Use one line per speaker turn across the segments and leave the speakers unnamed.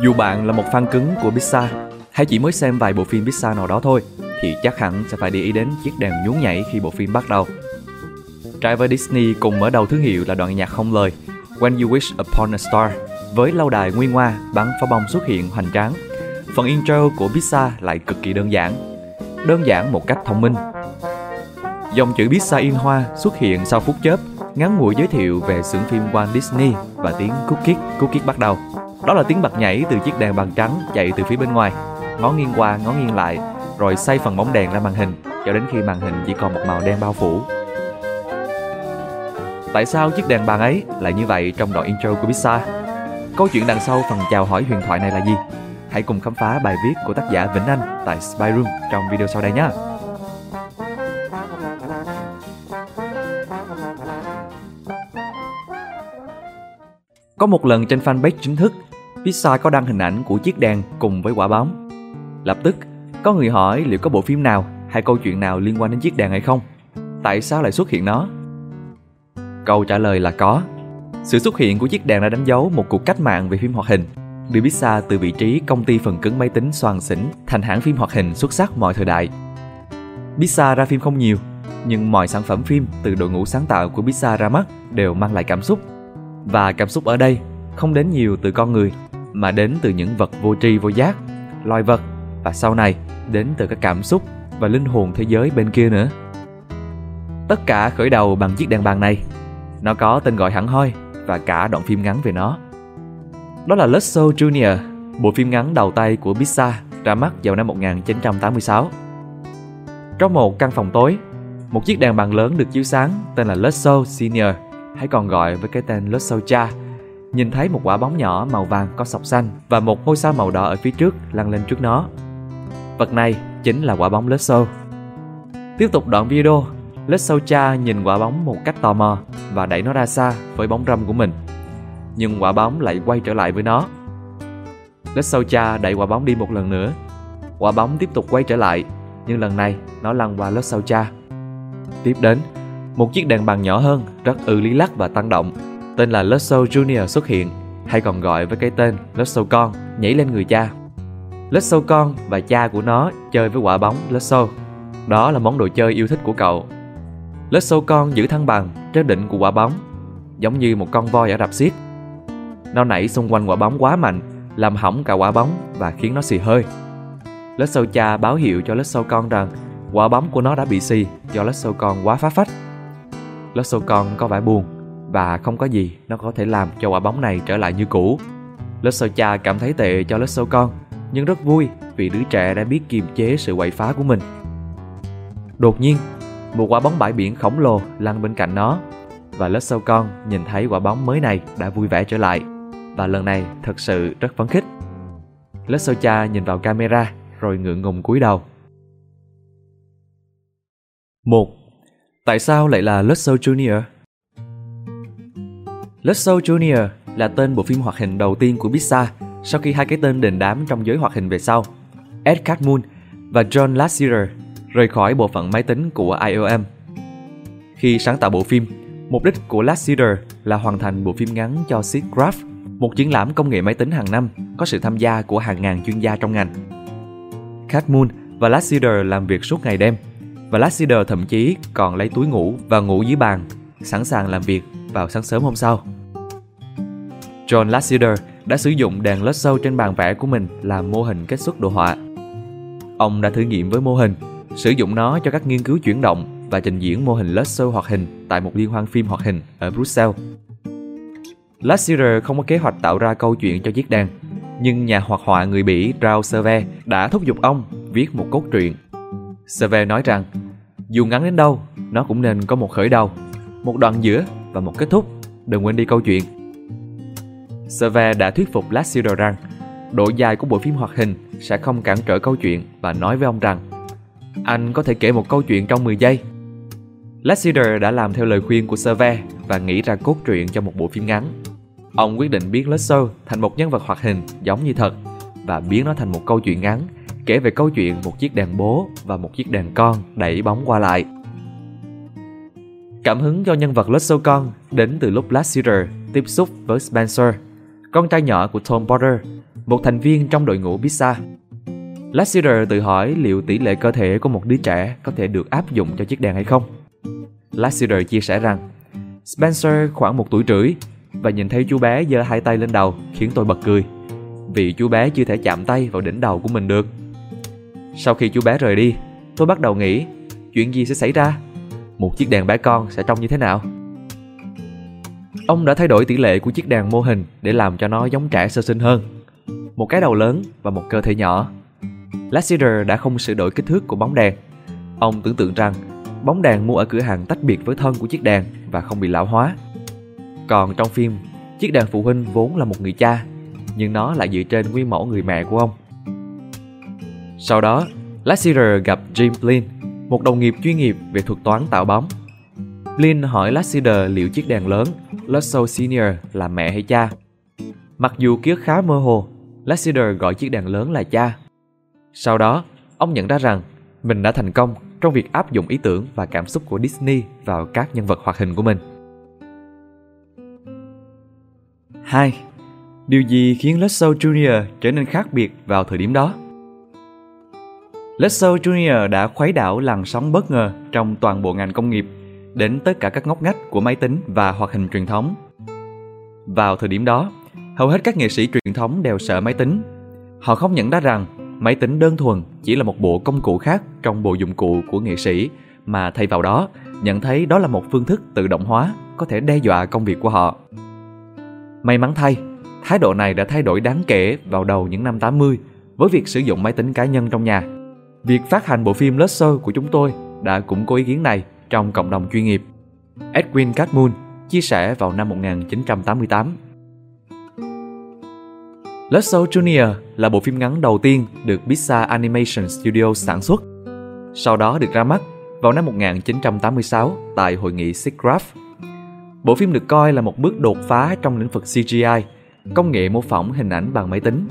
Dù bạn là một fan cứng của Pixar hay chỉ mới xem vài bộ phim Pixar nào đó thôi thì chắc hẳn sẽ phải để ý đến chiếc đèn nhún nhảy khi bộ phim bắt đầu. Driver với Disney cùng mở đầu thương hiệu là đoạn nhạc không lời When You Wish Upon a Star với lâu đài nguyên hoa bắn pháo bông xuất hiện hoành tráng. Phần intro của Pixar lại cực kỳ đơn giản, đơn giản một cách thông minh. Dòng chữ Pixar in hoa xuất hiện sau phút chớp, ngắn ngủi giới thiệu về xưởng phim Walt Disney và tiếng cookie cookie bắt đầu. Đó là tiếng bật nhảy từ chiếc đèn bằng trắng chạy từ phía bên ngoài, ngó nghiêng qua ngó nghiêng lại, rồi xoay phần bóng đèn ra màn hình cho đến khi màn hình chỉ còn một màu đen bao phủ. Tại sao chiếc đèn bàn ấy lại như vậy trong đoạn intro của Pizza? Câu chuyện đằng sau phần chào hỏi huyền thoại này là gì? Hãy cùng khám phá bài viết của tác giả Vĩnh Anh tại Spy Room trong video sau đây nhé. Có một lần trên fanpage chính thức, Pixar có đăng hình ảnh của chiếc đèn cùng với quả bóng. Lập tức, có người hỏi liệu có bộ phim nào hay câu chuyện nào liên quan đến chiếc đèn hay không? Tại sao lại xuất hiện nó? Câu trả lời là có. Sự xuất hiện của chiếc đèn đã đánh dấu một cuộc cách mạng về phim hoạt hình, đưa Pizza từ vị trí công ty phần cứng máy tính soàn xỉnh thành hãng phim hoạt hình xuất sắc mọi thời đại. Pixar ra phim không nhiều, nhưng mọi sản phẩm phim từ đội ngũ sáng tạo của Pixar ra mắt đều mang lại cảm xúc. Và cảm xúc ở đây không đến nhiều từ con người, mà đến từ những vật vô tri vô giác, loài vật và sau này đến từ các cảm xúc và linh hồn thế giới bên kia nữa. Tất cả khởi đầu bằng chiếc đèn bàn này. Nó có tên gọi hẳn hoi và cả đoạn phim ngắn về nó. Đó là Lusso Junior, bộ phim ngắn đầu tay của Pixar ra mắt vào năm 1986. Trong một căn phòng tối, một chiếc đèn bàn lớn được chiếu sáng tên là Lusso Senior, hay còn gọi với cái tên Lusso Cha, nhìn thấy một quả bóng nhỏ màu vàng có sọc xanh và một ngôi sao màu đỏ ở phía trước lăn lên trước nó. Vật này chính là quả bóng Let's Tiếp tục đoạn video, Let's Cha nhìn quả bóng một cách tò mò và đẩy nó ra xa với bóng râm của mình. Nhưng quả bóng lại quay trở lại với nó. Let's Cha đẩy quả bóng đi một lần nữa. Quả bóng tiếp tục quay trở lại, nhưng lần này nó lăn qua Let's Cha. Tiếp đến, một chiếc đèn bàn nhỏ hơn, rất ư lý lắc và tăng động, tên là Let's Junior xuất hiện, hay còn gọi với cái tên Let's Con, nhảy lên người cha. Let's Con và cha của nó chơi với quả bóng Let's Đó là món đồ chơi yêu thích của cậu Lết con giữ thăng bằng trên đỉnh của quả bóng, giống như một con voi ở rạp xiết. Nó nảy xung quanh quả bóng quá mạnh, làm hỏng cả quả bóng và khiến nó xì hơi. Lết cha báo hiệu cho lết con rằng quả bóng của nó đã bị xì do lết con quá phá phách. Lết con có vẻ buồn và không có gì nó có thể làm cho quả bóng này trở lại như cũ. Lết sâu cha cảm thấy tệ cho lết sâu con, nhưng rất vui vì đứa trẻ đã biết kiềm chế sự quậy phá của mình. Đột nhiên, một quả bóng bãi biển khổng lồ lăn bên cạnh nó và lớp sâu con nhìn thấy quả bóng mới này đã vui vẻ trở lại và lần này thật sự rất phấn khích. Lớp sâu cha nhìn vào camera rồi ngượng ngùng cúi đầu. Một, Tại sao lại là Lutso Junior? Lutso Junior là tên bộ phim hoạt hình đầu tiên của Pixar sau khi hai cái tên đền đám trong giới hoạt hình về sau, Ed Catmull và John Lasseter rời khỏi bộ phận máy tính của IOM. Khi sáng tạo bộ phim, mục đích của Lasseter là hoàn thành bộ phim ngắn cho SIGGRAPH, một triển lãm công nghệ máy tính hàng năm có sự tham gia của hàng ngàn chuyên gia trong ngành. Catmull và Lasseter làm việc suốt ngày đêm, và Lasseter thậm chí còn lấy túi ngủ và ngủ dưới bàn, sẵn sàng làm việc vào sáng sớm hôm sau. John Lasseter đã sử dụng đèn led sâu trên bàn vẽ của mình làm mô hình kết xuất đồ họa. Ông đã thử nghiệm với mô hình sử dụng nó cho các nghiên cứu chuyển động và trình diễn mô hình laser hoạt hình tại một liên hoan phim hoạt hình ở Brussels. Lasseter không có kế hoạch tạo ra câu chuyện cho chiếc đèn, nhưng nhà hoạt họa người Bỉ Rao Serve đã thúc giục ông viết một cốt truyện. Serve nói rằng, dù ngắn đến đâu, nó cũng nên có một khởi đầu, một đoạn giữa và một kết thúc, đừng quên đi câu chuyện. Serve đã thuyết phục Lassiter rằng độ dài của bộ phim hoạt hình sẽ không cản trở câu chuyện và nói với ông rằng anh có thể kể một câu chuyện trong 10 giây. Lassiter đã làm theo lời khuyên của Serve và nghĩ ra cốt truyện cho một bộ phim ngắn. Ông quyết định biến Lasso thành một nhân vật hoạt hình giống như thật và biến nó thành một câu chuyện ngắn kể về câu chuyện một chiếc đèn bố và một chiếc đèn con đẩy bóng qua lại. Cảm hứng cho nhân vật Lutzo con đến từ lúc Lassiter tiếp xúc với Spencer, con trai nhỏ của Tom Potter, một thành viên trong đội ngũ Pizza. Lassiter tự hỏi liệu tỷ lệ cơ thể của một đứa trẻ có thể được áp dụng cho chiếc đèn hay không. Lassiter chia sẻ rằng Spencer khoảng một tuổi rưỡi và nhìn thấy chú bé giơ hai tay lên đầu khiến tôi bật cười vì chú bé chưa thể chạm tay vào đỉnh đầu của mình được. Sau khi chú bé rời đi, tôi bắt đầu nghĩ chuyện gì sẽ xảy ra? Một chiếc đèn bé con sẽ trông như thế nào? Ông đã thay đổi tỷ lệ của chiếc đèn mô hình để làm cho nó giống trẻ sơ sinh hơn. Một cái đầu lớn và một cơ thể nhỏ. Lassiter đã không sửa đổi kích thước của bóng đèn. Ông tưởng tượng rằng bóng đèn mua ở cửa hàng tách biệt với thân của chiếc đèn và không bị lão hóa. Còn trong phim, chiếc đèn phụ huynh vốn là một người cha, nhưng nó lại dựa trên nguyên mẫu người mẹ của ông. Sau đó, Lassiter gặp Jim Blin, một đồng nghiệp chuyên nghiệp về thuật toán tạo bóng. Lin hỏi Lassiter liệu chiếc đèn lớn Lusso Senior là mẹ hay cha. Mặc dù ký ức khá mơ hồ, Lassiter gọi chiếc đèn lớn là cha. Sau đó, ông nhận ra rằng mình đã thành công trong việc áp dụng ý tưởng và cảm xúc của Disney vào các nhân vật hoạt hình của mình. 2. Điều gì khiến Lasso Junior trở nên khác biệt vào thời điểm đó? Lotso Junior đã khuấy đảo làn sóng bất ngờ trong toàn bộ ngành công nghiệp đến tất cả các ngóc ngách của máy tính và hoạt hình truyền thống. Vào thời điểm đó, hầu hết các nghệ sĩ truyền thống đều sợ máy tính. Họ không nhận ra rằng máy tính đơn thuần chỉ là một bộ công cụ khác trong bộ dụng cụ của nghệ sĩ mà thay vào đó nhận thấy đó là một phương thức tự động hóa có thể đe dọa công việc của họ. May mắn thay, thái độ này đã thay đổi đáng kể vào đầu những năm 80 với việc sử dụng máy tính cá nhân trong nhà. Việc phát hành bộ phim Lesser của chúng tôi đã cũng có ý kiến này trong cộng đồng chuyên nghiệp. Edwin Catmull chia sẻ vào năm 1988. Lesser Junior là bộ phim ngắn đầu tiên được Pixar Animation Studios sản xuất. Sau đó được ra mắt vào năm 1986 tại hội nghị SIGGRAPH. Bộ phim được coi là một bước đột phá trong lĩnh vực CGI, công nghệ mô phỏng hình ảnh bằng máy tính.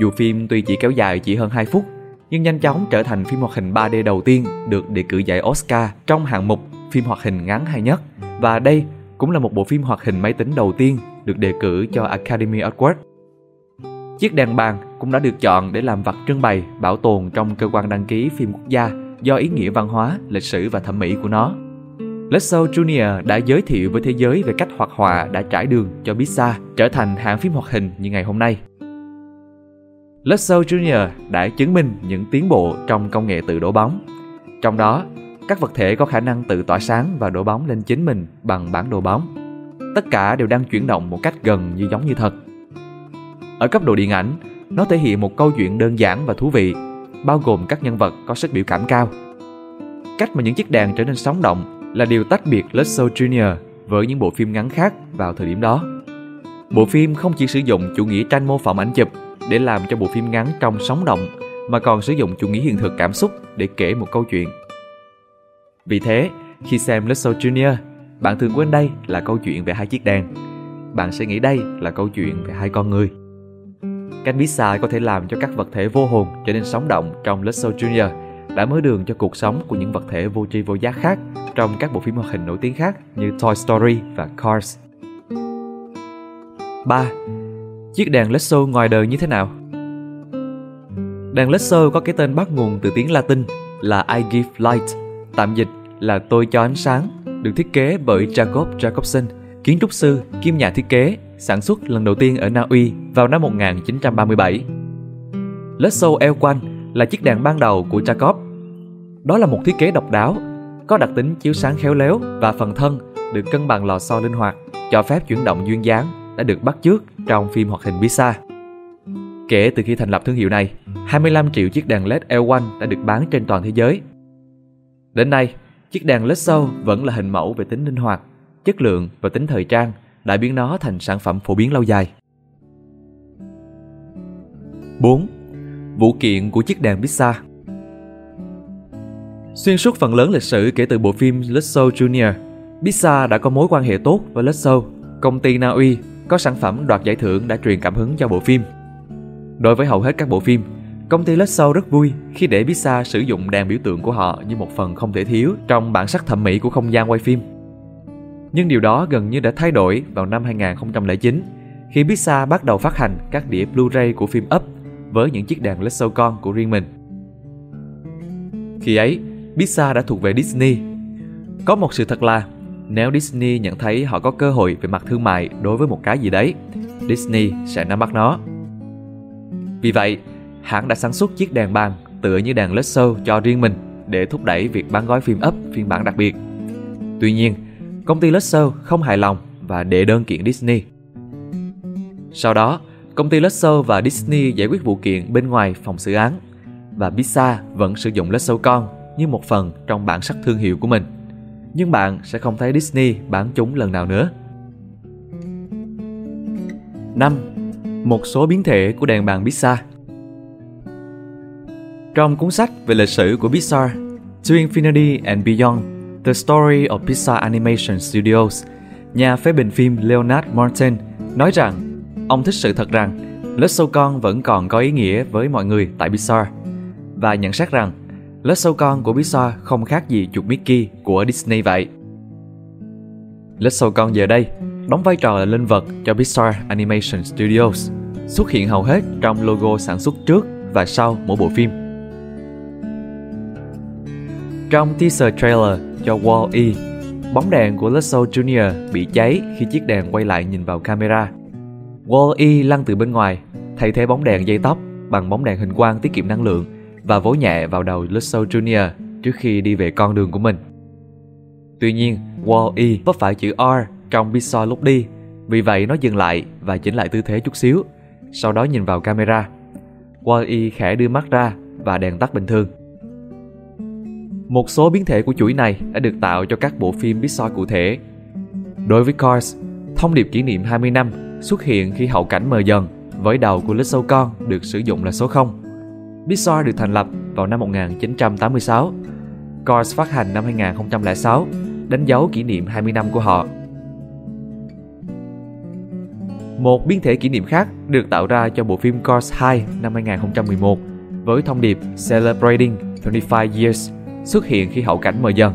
Dù phim tuy chỉ kéo dài chỉ hơn 2 phút, nhưng nhanh chóng trở thành phim hoạt hình 3D đầu tiên được đề cử giải Oscar trong hạng mục phim hoạt hình ngắn hay nhất. Và đây cũng là một bộ phim hoạt hình máy tính đầu tiên được đề cử cho Academy Award. Chiếc đèn bàn cũng đã được chọn để làm vật trưng bày, bảo tồn trong cơ quan đăng ký phim quốc gia do ý nghĩa văn hóa, lịch sử và thẩm mỹ của nó. Lasso Junior đã giới thiệu với thế giới về cách hoạt họa đã trải đường cho Pixar trở thành hãng phim hoạt hình như ngày hôm nay. Lexo Jr. đã chứng minh những tiến bộ trong công nghệ tự đổ bóng. Trong đó, các vật thể có khả năng tự tỏa sáng và đổ bóng lên chính mình bằng bản đồ bóng. Tất cả đều đang chuyển động một cách gần như giống như thật. Ở cấp độ điện ảnh, nó thể hiện một câu chuyện đơn giản và thú vị, bao gồm các nhân vật có sức biểu cảm cao. Cách mà những chiếc đèn trở nên sống động là điều tách biệt Lotso Jr. với những bộ phim ngắn khác vào thời điểm đó. Bộ phim không chỉ sử dụng chủ nghĩa tranh mô phỏng ảnh chụp để làm cho bộ phim ngắn trông sống động, mà còn sử dụng chủ nghĩa hiện thực cảm xúc để kể một câu chuyện. Vì thế, khi xem Little Junior, bạn thường quên đây là câu chuyện về hai chiếc đèn. Bạn sẽ nghĩ đây là câu chuyện về hai con người. Cách xài có thể làm cho các vật thể vô hồn trở nên sống động trong Little Junior đã mở đường cho cuộc sống của những vật thể vô tri vô giác khác trong các bộ phim hoạt hình nổi tiếng khác như Toy Story và Cars. 3. Chiếc đèn Lotso ngoài đời như thế nào? Đèn Lotso có cái tên bắt nguồn từ tiếng Latin là I give light, tạm dịch là tôi cho ánh sáng, được thiết kế bởi Jacob Jacobson, kiến trúc sư kiêm nhà thiết kế sản xuất lần đầu tiên ở Na Uy vào năm 1937. Lotso L1 là chiếc đèn ban đầu của Jacob. Đó là một thiết kế độc đáo, có đặc tính chiếu sáng khéo léo và phần thân được cân bằng lò xo linh hoạt, cho phép chuyển động duyên dáng đã được bắt chước trong phim hoạt hình Pixar. Kể từ khi thành lập thương hiệu này, 25 triệu chiếc đèn LED L1 đã được bán trên toàn thế giới. Đến nay, chiếc đèn Lotso vẫn là hình mẫu về tính linh hoạt, chất lượng và tính thời trang đã biến nó thành sản phẩm phổ biến lâu dài. 4. Vụ kiện của chiếc đèn Pixar Xuyên suốt phần lớn lịch sử kể từ bộ phim Lotso Jr. Pixar đã có mối quan hệ tốt với Lotso, công ty Na Uy có sản phẩm đoạt giải thưởng đã truyền cảm hứng cho bộ phim. Đối với hầu hết các bộ phim, công ty Lotso rất vui khi để Pixar sử dụng đèn biểu tượng của họ như một phần không thể thiếu trong bản sắc thẩm mỹ của không gian quay phim. Nhưng điều đó gần như đã thay đổi vào năm 2009 khi Pixar bắt đầu phát hành các đĩa Blu-ray của phim Up với những chiếc đàn Lexo con của riêng mình. Khi ấy, Pixar đã thuộc về Disney. Có một sự thật là nếu Disney nhận thấy họ có cơ hội về mặt thương mại đối với một cái gì đấy, Disney sẽ nắm bắt nó. Vì vậy, hãng đã sản xuất chiếc đèn bàn tựa như đàn Lexo cho riêng mình để thúc đẩy việc bán gói phim ấp phiên bản đặc biệt. Tuy nhiên, công ty Lexo không hài lòng và đệ đơn kiện Disney. Sau đó, công ty Lexo và Disney giải quyết vụ kiện bên ngoài phòng xử án và Pixar vẫn sử dụng Lexo con như một phần trong bản sắc thương hiệu của mình. Nhưng bạn sẽ không thấy Disney bán chúng lần nào nữa. 5. Một số biến thể của đèn bàn Pixar Trong cuốn sách về lịch sử của Pixar, To Infinity and Beyond, The Story of Pixar Animation Studios, nhà phê bình phim Leonard Martin nói rằng ông thích sự thật rằng Lexo con vẫn còn có ý nghĩa với mọi người tại Pixar và nhận xét rằng Lớp sâu con của Pixar không khác gì chuột Mickey của Disney vậy. Lớp sâu con giờ đây đóng vai trò là linh vật cho Pixar Animation Studios, xuất hiện hầu hết trong logo sản xuất trước và sau mỗi bộ phim. Trong teaser trailer cho Wall-E, bóng đèn của Lasso Junior bị cháy khi chiếc đèn quay lại nhìn vào camera. Wall-E lăn từ bên ngoài, thay thế bóng đèn dây tóc bằng bóng đèn hình quang tiết kiệm năng lượng và vỗ nhẹ vào đầu Lusso Jr. trước khi đi về con đường của mình. Tuy nhiên, Wall-E vấp phải chữ R trong Pixar lúc đi, vì vậy nó dừng lại và chỉnh lại tư thế chút xíu, sau đó nhìn vào camera. Wall-E khẽ đưa mắt ra và đèn tắt bình thường. Một số biến thể của chuỗi này đã được tạo cho các bộ phim Pixar cụ thể. Đối với Cars, thông điệp kỷ niệm 20 năm xuất hiện khi hậu cảnh mờ dần với đầu của Little con được sử dụng là số 0. Pixar được thành lập vào năm 1986. Cars phát hành năm 2006, đánh dấu kỷ niệm 20 năm của họ. Một biến thể kỷ niệm khác được tạo ra cho bộ phim Cars 2 năm 2011 với thông điệp Celebrating 25 Years xuất hiện khi hậu cảnh mờ dần.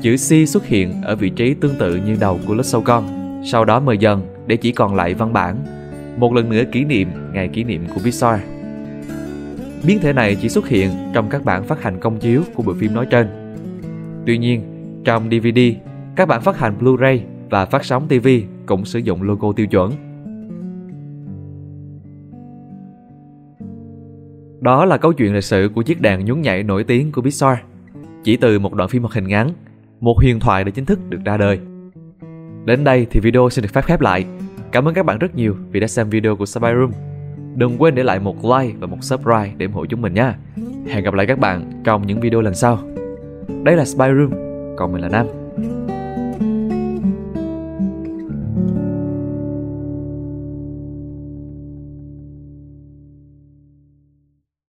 Chữ C xuất hiện ở vị trí tương tự như đầu của lớp con, sau đó mờ dần để chỉ còn lại văn bản. Một lần nữa kỷ niệm ngày kỷ niệm của Pixar. Biến thể này chỉ xuất hiện trong các bản phát hành công chiếu của bộ phim nói trên. Tuy nhiên, trong DVD, các bản phát hành Blu-ray và phát sóng TV cũng sử dụng logo tiêu chuẩn. Đó là câu chuyện lịch sử của chiếc đàn nhún nhảy nổi tiếng của Pixar. Chỉ từ một đoạn phim hoạt hình ngắn, một huyền thoại đã chính thức được ra đời. Đến đây thì video xin được phép khép lại. Cảm ơn các bạn rất nhiều vì đã xem video của Spy Room. Đừng quên để lại một like và một subscribe để ủng hộ chúng mình nha. Hẹn gặp lại các bạn trong những video lần sau. Đây là Spy Room, còn mình là Nam.